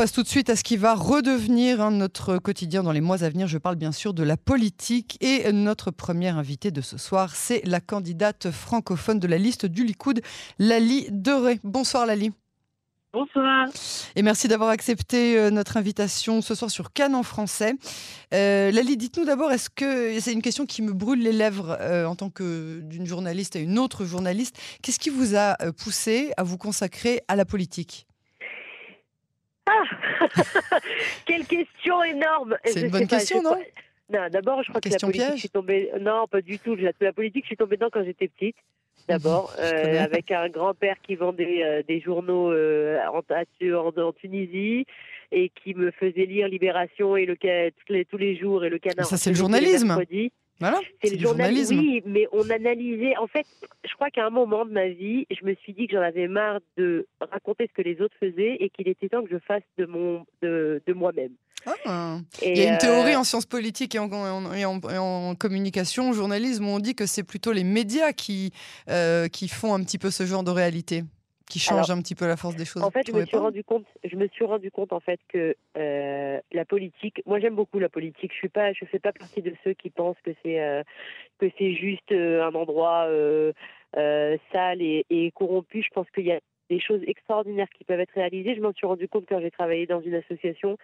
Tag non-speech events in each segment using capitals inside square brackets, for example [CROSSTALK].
passe tout de suite à ce qui va redevenir hein, notre quotidien dans les mois à venir. Je parle bien sûr de la politique. Et notre première invitée de ce soir, c'est la candidate francophone de la liste du Likoud, Lali Deré. Bonsoir Lali. Bonsoir. Et merci d'avoir accepté euh, notre invitation ce soir sur Cannes en français. Euh, Lali, dites-nous d'abord, est-ce que c'est une question qui me brûle les lèvres euh, en tant que d'une journaliste à une autre journaliste Qu'est-ce qui vous a poussé à vous consacrer à la politique? [LAUGHS] Quelle question énorme C'est une bonne question, non Non, d'abord, je crois que la politique, je suis tombée. Non, pas du tout. La politique, je suis tombée dedans quand j'étais petite d'abord, euh, avec un grand-père qui vendait euh, des journaux euh, en, en, Tunisie et qui me faisait lire Libération et le tous les, tous les jours et le Canard. Ça, c'est le journalisme. Voilà, c'est le journalisme. Oui, mais on analysait. En fait, je crois qu'à un moment de ma vie, je me suis dit que j'en avais marre de raconter ce que les autres faisaient et qu'il était temps que je fasse de mon de, de moi-même. Ah. Il y a une théorie euh, en sciences politiques et en, en, communication, en journalisme, où on dit que c'est plutôt les médias qui, euh, qui font un petit peu ce genre de réalité qui change un petit peu la force des choses. En fait, je me suis rendu compte, je me suis rendu compte en fait que euh, la politique. Moi, j'aime beaucoup la politique. Je suis pas, je fais pas partie de ceux qui pensent que c'est que c'est juste un endroit sale et, et, corrompu. Je pense qu'il y a des choses extraordinaires qui peuvent être réalisées. Je m'en suis rendu compte quand j'ai travaillé dans une association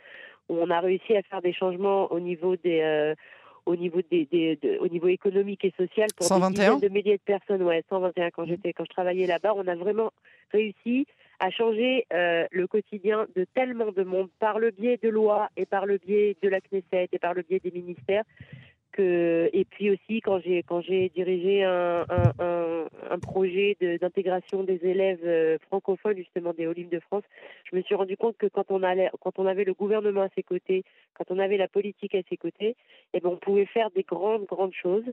où on a réussi à faire des changements au niveau des euh, au niveau des, au niveau économique et social pour 121 des de milliers de personnes. Ouais 121 quand j'étais quand je travaillais là-bas on a vraiment réussi à changer euh, le quotidien de tellement de monde par le biais de lois et par le biais de la Knesset et par le biais des ministères et puis aussi quand j'ai quand j'ai dirigé un, un, projet d'intégration des élèves euh, francophones justement des Olympiques de France, je me suis rendu compte que quand on allait quand on avait le gouvernement à ses côtés, quand on avait la politique à ses côtés, eh ben on pouvait faire des grandes grandes choses.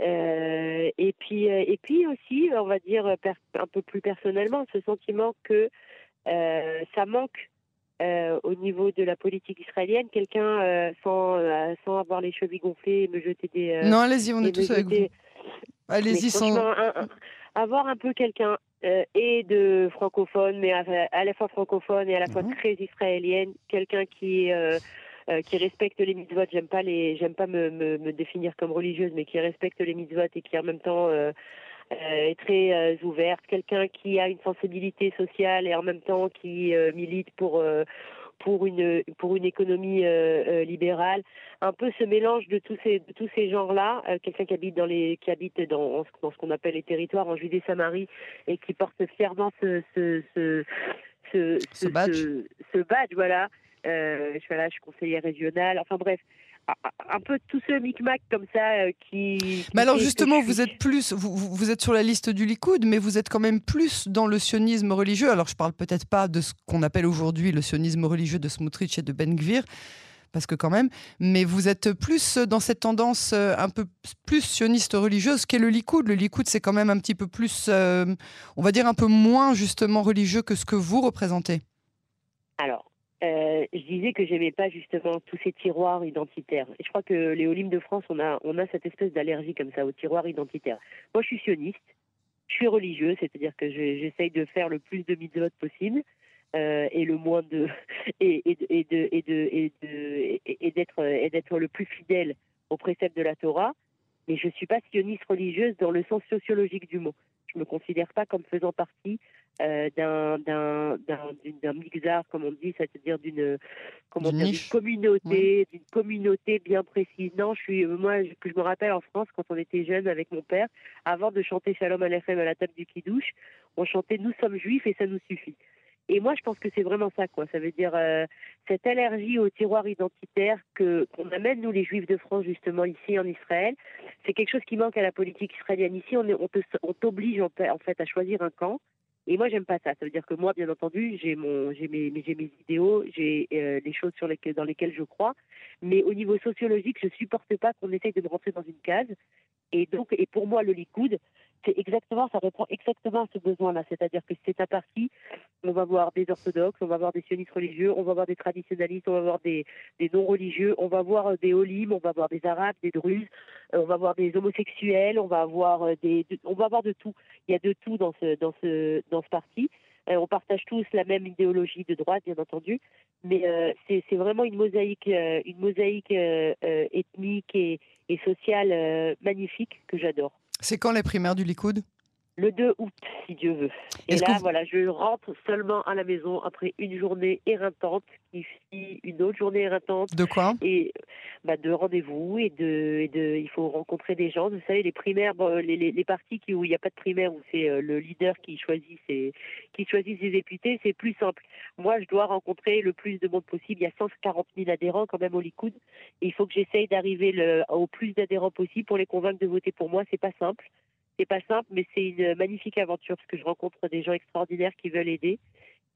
Euh, et puis euh, et puis aussi on va dire un peu plus personnellement ce sentiment que ça manque euh, au niveau de la politique israélienne, quelqu'un euh, sans, euh, sans avoir les chevilles gonflées et me jeter des. non, allez-y, on est tous avec vous. Allez-y, sans. avoir un peu quelqu'un et de francophone, mais à, la fois francophone et à la fois mhm. très israélienne, quelqu'un qui qui respecte les mitzvot. J'aime pas les, j'aime pas me, me, me, définir comme religieuse, mais qui respecte les mitzvot et qui en même temps euh, est très euh, ouverte, quelqu'un qui a une sensibilité sociale et en même temps qui euh, milite pour pour une pour une économie libérale. Un peu ce mélange de tous ces de tous ces genres-là quelqu'un qui habite dans les qui habite dans, dans ce qu'on appelle les territoires en Judée-Samarie et qui porte fièrement ce ce ce ce, ce, badge. ce, badge voilà. Je suis là je suis conseillère régionale. Enfin bref un peu tout ce micmac comme ça euh, qui, Mais alors justement, vous êtes plus, vous, vous, êtes sur la liste du Likoud, mais vous êtes quand même plus dans le sionisme religieux. Alors je parle peut-être pas de ce qu'on appelle aujourd'hui le sionisme religieux de Smotrich et de Ben Gvir, parce que quand même, mais vous êtes plus dans cette tendance euh, un peu plus sioniste religieuse qu'est le Likoud. Le Likoud, c'est quand même un petit peu plus, euh, on va dire un peu moins justement religieux que ce que vous représentez. Alors, euh, je disais que j'aimais pas justement tous ces tiroirs identitaires. Et je crois que les Olympiques de France, on a, cette espèce d'allergie comme ça aux tiroirs identitaires. Moi, je suis sioniste, je suis religieux, c'est-à-dire que j'essaye de faire le plus de mitzvot possible. Euh, et le moins de et d'être le plus fidèle aux préceptes de la Torah mais je suis pas sioniste religieuse dans le sens sociologique du mot je me considère pas comme faisant partie euh, d'un d'un d'un mixar, comme on dit, c'est-à-dire d'une communauté, communauté bien précise. Non, je suis moi, que je me rappelle en France quand on était jeune avec mon père, avant de chanter Shalom Aleichem à la table du kidouche, on chantait Nous sommes juifs et ça nous suffit. Et moi, je pense que c'est vraiment ça, quoi. Ça veut dire euh, cette allergie au tiroir identitaire que qu'on amène nous les Juifs de France justement ici en Israël. C'est quelque chose qui manque à la politique israélienne. Ici, on, est, on t'oblige en, fait à choisir un camp. Et moi, j'aime pas ça. Ça veut dire que moi, bien entendu, j'ai mes, j'ai idéaux, j'ai euh, les choses dans lesquelles je crois. Mais au niveau sociologique, je supporte pas qu'on essaye de me rentrer dans une case. Et donc, et pour moi, le Likoud, c'est exactement, ça répond exactement ce besoin-là. C'est-à-dire que c'est un parti, on va voir des orthodoxes, on va voir des sionistes religieux, on va voir des traditionnalistes, on va voir des, non-religieux, on va voir des olim, on va voir des arabes, des druzes, on va voir des homosexuels, on va avoir euh, des, on va voir de tout. Il y a de tout dans ce, dans ce, dans ce parti. on partage tous la même idéologie de droite, bien entendu, mais c'est vraiment une mosaïque, une mosaïque ethnique et, et sociale magnifique que j'adore. C'est quand les primaires du Likoud? Le 2 août, si Dieu veut. Et là, voilà, je rentre seulement à la maison après une journée éreintante, qui une autre journée éreintante. De quoi? Et bah, de rendez-vous et de, il faut rencontrer des gens. Vous savez, les primaires, les, les, partis où il n'y a pas de primaire, où c'est euh, le leader qui choisit ses, qui choisit ses députés, c'est plus simple. Moi, je dois rencontrer le plus de monde possible. Il y a 140 000 adhérents quand même au Likoud. Il faut que j'essaye d'arriver au plus d'adhérents possible pour les convaincre de voter pour moi. C'est pas simple. C'est pas simple, mais c'est une magnifique aventure parce que je rencontre des gens extraordinaires qui veulent aider.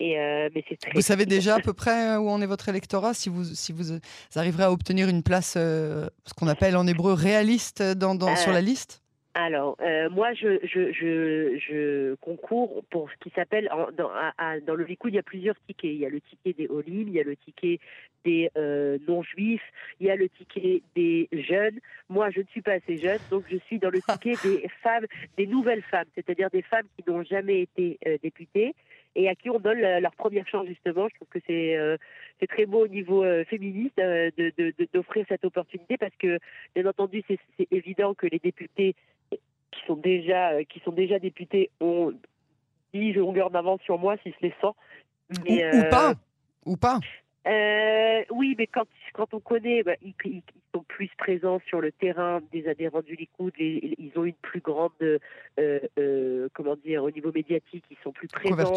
Et euh, mais Vous savez déjà à [LAUGHS] peu près où en est votre électorat, si vous, si vous, arriverez à obtenir une place, euh, ce qu'on appelle en hébreu réaliste dans, dans sur la euh, liste? alors, moi, je, je, je, je, concours pour ce qui s'appelle, dans, dans, le Likoud, il y a plusieurs tickets. Il y a le ticket des Olim, il y a le ticket des euh, non-juifs, il y a le ticket des jeunes. Moi, je ne suis pas assez jeune, donc je suis dans le [LAUGHS] ticket des femmes, des nouvelles femmes, c'est-à-dire des femmes qui n'ont jamais été euh, députées et à qui on donne leur première chance justement. Je trouve que c'est euh, c'est très beau au niveau féministe de d'offrir cette opportunité parce que bien entendu c'est évident que les députés qui sont déjà qui sont déjà députés ont 10 longueurs d'avance sur moi si ce n'est 100. ou pas ou pas euh, oui, mais quand, quand on connaît, bah, ils, sont plus présents sur le terrain des adhérents du Likoud, ils ont une plus grande, euh, euh, comment dire, au niveau médiatique, ils sont plus présents.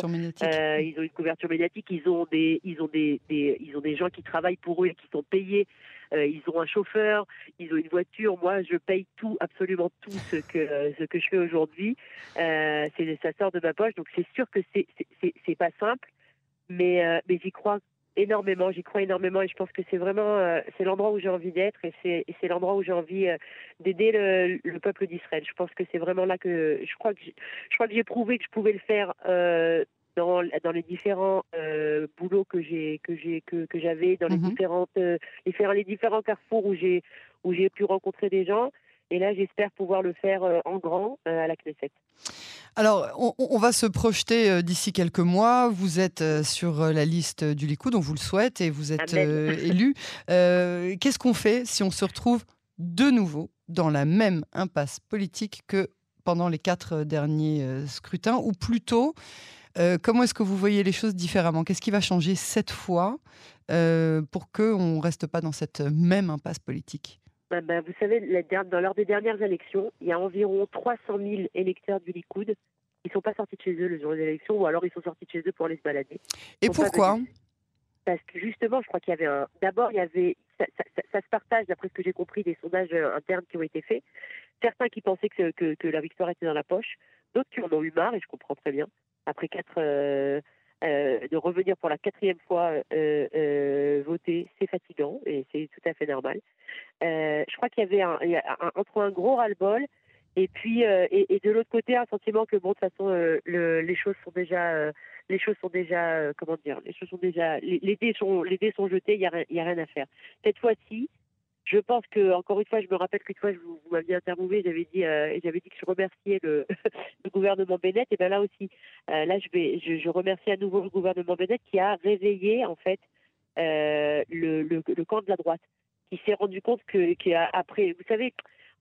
Ils ont une couverture médiatique, ils ont des, ils ont des, ils ont des gens qui travaillent pour eux et qui sont payés. ils ont un chauffeur, ils ont une voiture. Moi, je paye tout, absolument tout ce que ce que je fais aujourd'hui. c'est ça sort de ma poche, donc c'est sûr que c'est c'est pas simple, mais mais j'y crois énormément, j'y crois énormément et je pense que c'est vraiment euh, c'est l'endroit où j'ai envie d'être et c'est c'est l'endroit où j'ai envie euh, d'aider le, le, peuple d'Israël. Je pense que c'est vraiment là que je crois que je crois que j'ai prouvé que je pouvais le faire euh, dans dans les différents boulots que j'ai que j'ai que, que j'avais dans les mhm. différentes les, les différents carrefours où j'ai où j'ai pu rencontrer des gens et là j'espère pouvoir le faire en grand à la Knesset. Alors, on, va se projeter euh, d'ici quelques mois. Vous êtes euh, sur euh, la liste du Likoud, on vous le souhaite, et vous êtes [LAUGHS] élu. Qu'est-ce qu'on fait si on se retrouve de nouveau dans la même impasse politique que pendant les quatre derniers scrutins, ou plutôt, comment est-ce que vous voyez les choses différemment? Qu'est-ce qui va changer cette fois pour qu'on ne reste pas dans cette même impasse politique? Bah, bah, vous savez, dans, lors des dernières élections, il y a environ 300 000 électeurs du Likoud qui ne sont pas sortis de chez eux le jour des élections, ou alors ils sont sortis de chez eux pour aller se balader. Et pourquoi Parce que justement, je crois qu'il y avait un. D'abord, il y avait. Ça, se partage, d'après ce que j'ai compris, des sondages euh, internes qui ont été faits. Certains qui pensaient que, que, la victoire était dans la poche, d'autres qui en ont eu marre, et je comprends très bien. Après quatre. Euh, euh, de revenir pour la quatrième fois voter, c'est fatigant et c'est tout à fait normal. je crois qu'il y avait un, entre un gros ras-le-bol et puis et, de l'autre côté un sentiment que bon de toute façon les choses sont déjà les choses sont déjà comment dire les choses sont déjà les, dés sont les dés sont jetés il y a, y a rien à faire cette fois-ci je pense que encore une fois, je me rappelle qu'une fois, vous, vous m'aviez interviewé, j'avais dit, euh, j'avais dit que je remerciais le, [LAUGHS] gouvernement Bennett. Et bien là aussi, euh, là, je vais, je, je, remercie à nouveau le gouvernement Bennett qui a réveillé en fait euh, le, le, le, camp de la droite, qui s'est rendu compte que, qu'après, vous savez,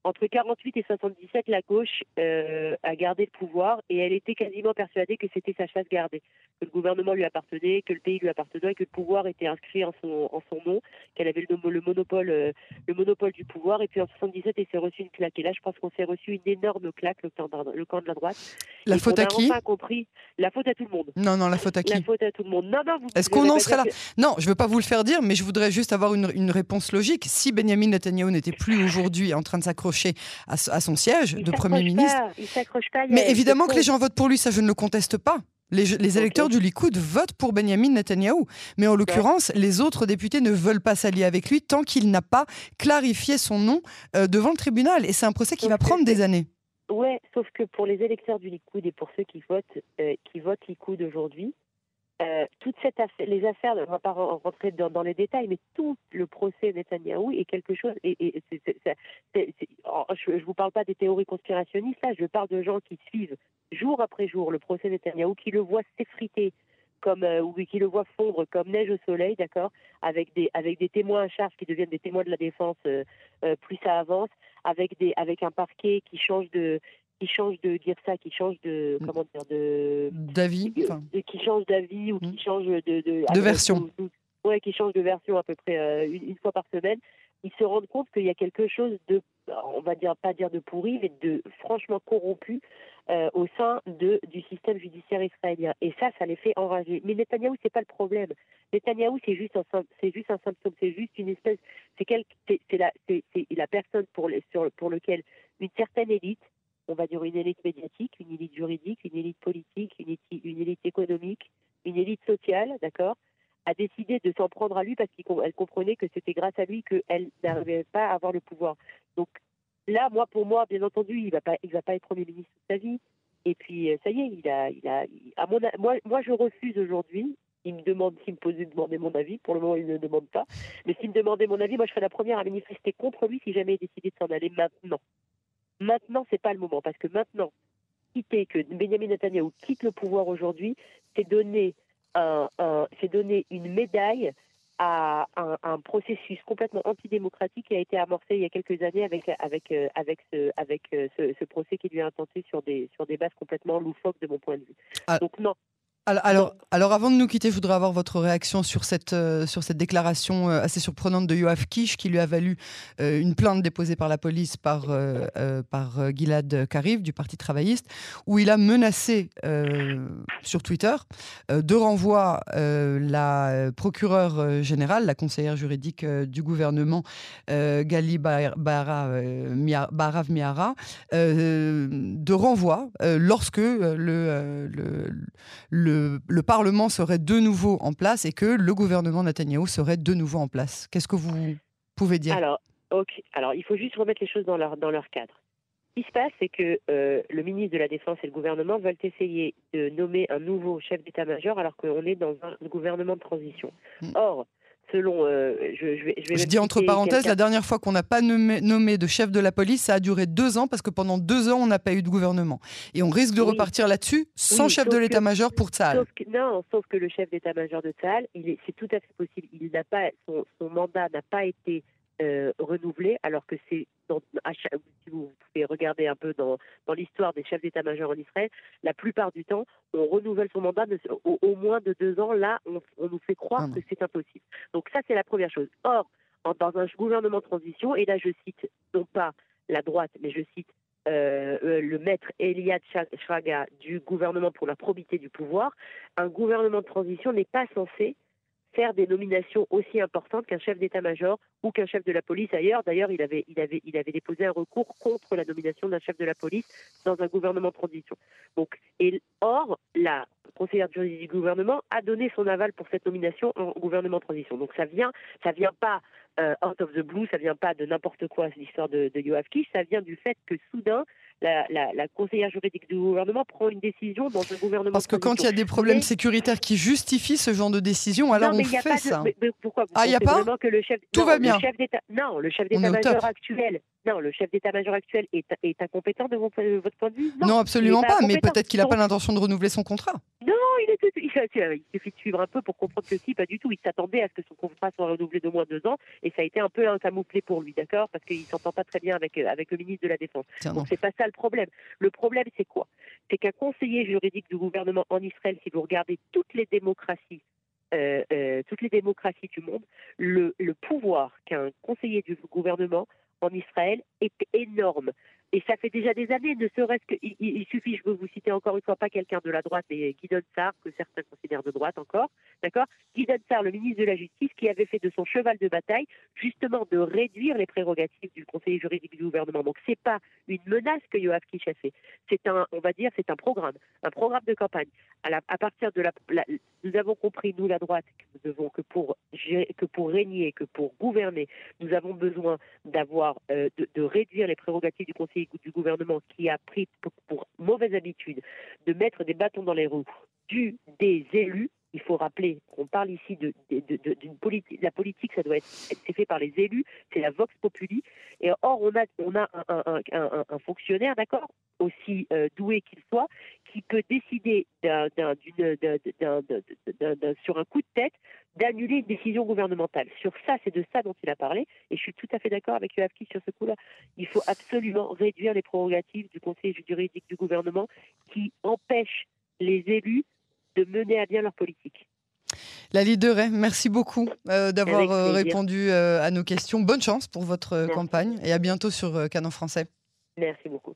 entre 48 et 77, la gauche euh, a gardé le pouvoir et elle était quasiment persuadée que c'était sa chasse gardée, que le gouvernement lui appartenait, que le pays lui appartenait, que le pouvoir était inscrit en son, nom, qu'elle avait le, euh, le monopole du pouvoir. Et puis en 77, elle s'est reçu une claque. Et là, je pense qu'on s'est reçu une énorme claque, le camp de la droite. La faute à qui compris la faute à tout le monde. Non, non, la faute à qui La faute à tout le monde. Non, non, Est-ce qu'on en serait là Non, je ne veux pas vous le faire dire, mais je voudrais juste avoir une, une réponse logique. Si Benjamin Netanyahu n'était plus aujourd'hui en train de s'accrocher à, son siège de Premier ministre. Mais évidemment que les gens votent pour lui, ça je ne le conteste pas. Les, électeurs du Likoud votent pour Benjamin Netanyahou. Mais en l'occurrence, les autres députés ne veulent pas s'allier avec lui tant qu'il n'a pas clarifié son nom euh, devant le tribunal. Et c'est un procès qui va prendre des années. Ouais, sauf que pour les électeurs du Likoud et pour ceux qui votent, euh, qui votent Likoud aujourd'hui, euh, les affaires, on ne va pas rentrer dans, les détails, mais tout le procès Netanyahou est quelque chose. Oh, je ne vous parle pas des théories conspirationnistes, là, je parle de gens qui suivent jour après jour le procès Netanyahou, qui le voient s'effriter comme euh, ou qui le voient fondre comme neige au soleil, d'accord, avec des témoins à charge qui deviennent des témoins de la défense euh, plus ça avance, avec des avec un parquet qui change de qui change de dire ça, qui change de mm. comment dire de d'avis, qui change d'avis ou qui mm. change de de, version, ouais, qui change de version à peu près euh, une, fois par semaine, ils se rendent compte qu'il y a quelque chose de, on va dire pas dire de pourri, mais de franchement corrompu euh, au sein de du système judiciaire israélien. Et ça, ça les fait enrager. Mais Netanyahou, c'est pas le problème. Netanyahou, c'est juste un c'est juste un symptôme, c'est juste une espèce, c'est c'est la c'est la personne pour les, sur, pour lequel une certaine élite on va dire une élite médiatique, une élite juridique, une élite politique, une élite, économique, une élite sociale, d'accord, a décidé de s'en prendre à lui parce qu'elle comprenait que c'était grâce à lui qu'elle n'arrivait pas à avoir le pouvoir. Donc là, moi, pour moi, bien entendu, il il va pas être premier ministre de sa vie. Et puis, euh, ça y est, il a, il a, moi, moi, je refuse aujourd'hui. Il me demande s'il me posait demander mon avis. Pour le moment, il ne demande pas. Mais s'il me demandait mon avis, moi, je serais la première à manifester contre lui si jamais il décidait de s'en aller maintenant. Maintenant, c'est pas le moment parce que maintenant, quitter que Benjamin Netanyahu quitte le pouvoir aujourd'hui, c'est donner un, c'est donner une médaille à un, processus complètement antidémocratique qui a été amorcé il y a quelques années avec avec euh, avec ce avec euh, ce, procès qui lui est intenté sur des sur des bases complètement loufoques de mon point de vue. Ah. Donc non, alors, alors, avant de nous quitter, je voudrais avoir votre réaction sur cette, euh, sur cette déclaration euh, assez surprenante de Yoav Kish qui lui a valu euh, une plainte déposée par la police par, par Gilad Karif du Parti travailliste, où il a menacé sur Twitter de renvoi la procureure générale, la conseillère juridique du gouvernement, Gali Barav Miara, de renvoi lorsque le, Parlement serait de nouveau en place et que le gouvernement Netanyahou serait de nouveau en place. Qu'est-ce que vous pouvez dire? Alors, Alors, il faut juste remettre les choses dans leur, dans leur cadre. Ce qui se passe, c'est que euh, le ministre de la Défense et le gouvernement veulent essayer de nommer un nouveau chef d'état-major alors qu'on est dans un gouvernement de transition. Hmm. Or, selon. Euh, je, dis entre parenthèses, la dernière fois qu'on n'a pas nommé, de chef de la police, ça a duré deux ans parce que pendant deux ans, on n'a pas eu de gouvernement. Et on risque de repartir là-dessus sans chef de l'état-major pour Tsahal. non, sauf que le chef d'état-major de Tsahal, c'est tout à fait possible. Il n'a pas, son mandat n'a pas été euh, renouvelé, alors que c'est, si vous pouvez regarder un peu dans, dans l'histoire des chefs d'état-major en Israël, la plupart du temps, on renouvelle son mandat au, moins de deux ans. Là, on, nous fait croire ah que c'est impossible. Donc ça, c'est la première chose. Or, dans un gouvernement de transition, et là je cite non pas la droite, mais je cite euh, euh, le maître Eliad Shraga du gouvernement pour la probité du pouvoir, un gouvernement de transition n'est pas censé faire des nominations aussi importantes qu'un chef d'état-major ou qu'un chef de la police ailleurs. D'ailleurs, il avait, déposé un recours contre la nomination d'un chef de la police dans un gouvernement de transition. Donc, et, or, la conseillère juridique du gouvernement a donné son aval pour cette nomination en gouvernement de transition. Donc ça vient, ça vient pas euh, out of the blue, ça vient pas de n'importe quoi, l'histoire de, de Yoav Kish, ça vient du fait que soudain, la, la, conseillère juridique du gouvernement prend une décision dans un gouvernement. Parce que quand il y a des problèmes sécuritaires qui justifient ce genre de décision, alors on fait ça. pourquoi Ah, il n'y a pas que le chef, Tout va bien. non, le chef d'état-major actuel non, le chef d'état-major actuel est, est, incompétent de, votre point de vue? Non, absolument pas, mais peut-être qu'il n'a pas l'intention de renouveler son contrat. Non, il, suffit de suivre un peu pour comprendre que si, pas du tout. Il s'attendait à ce que son contrat soit renouvelé de moins de deux ans, et ça a été un peu un camouflé pour lui, d'accord? Parce qu'il ne s'entend pas très bien avec, euh, avec le ministre de la Défense. Donc c'est pas ça le problème. Le problème, c'est quoi? C'est qu'un conseiller juridique du gouvernement en Israël, si vous regardez toutes les démocraties euh, euh, toutes les démocraties du monde, le, le pouvoir qu'un conseiller du gouvernement en Israël est énorme. Et ça fait déjà des années, ne serait-ce qu'il il suffit, je veux vous citer encore une fois, pas quelqu'un de la droite, mais Guy Sarr, que certains considèrent de droite encore, d'accord? Guy Sarr, le ministre de la Justice, qui avait fait de son cheval de bataille, justement, de réduire les prérogatives du conseiller juridique du gouvernement. Donc, c'est pas une menace que Yoav Kish fait. C'est un, on va dire, c'est un programme, un programme de campagne. À partir de la, nous avons compris, nous, la droite, que nous devons, que pour, que pour régner, que pour gouverner, nous avons besoin d'avoir, euh, de, de réduire les prérogatives du conseiller du gouvernement qui a pris pour, mauvaise habitude de mettre des bâtons dans les roues du, des élus, il faut rappeler qu'on parle ici de. La politique, ça doit être, fait par les élus, c'est la vox populi. Et or, on a, on a un, fonctionnaire, d'accord, aussi euh, doué qu'il soit, qui peut décider sur un coup de tête d'annuler une décision gouvernementale. Sur ça, c'est de ça dont il a parlé, et je suis tout à fait d'accord avec Yoavki sur ce coup-là. Il faut absolument réduire les prérogatives du Conseil juridique du gouvernement qui empêchent les élus de mener à bien leur politique. La leader, merci beaucoup euh, d'avoir euh, répondu euh, à nos questions. Bonne chance pour votre campagne et à bientôt sur Canon Français. Merci beaucoup.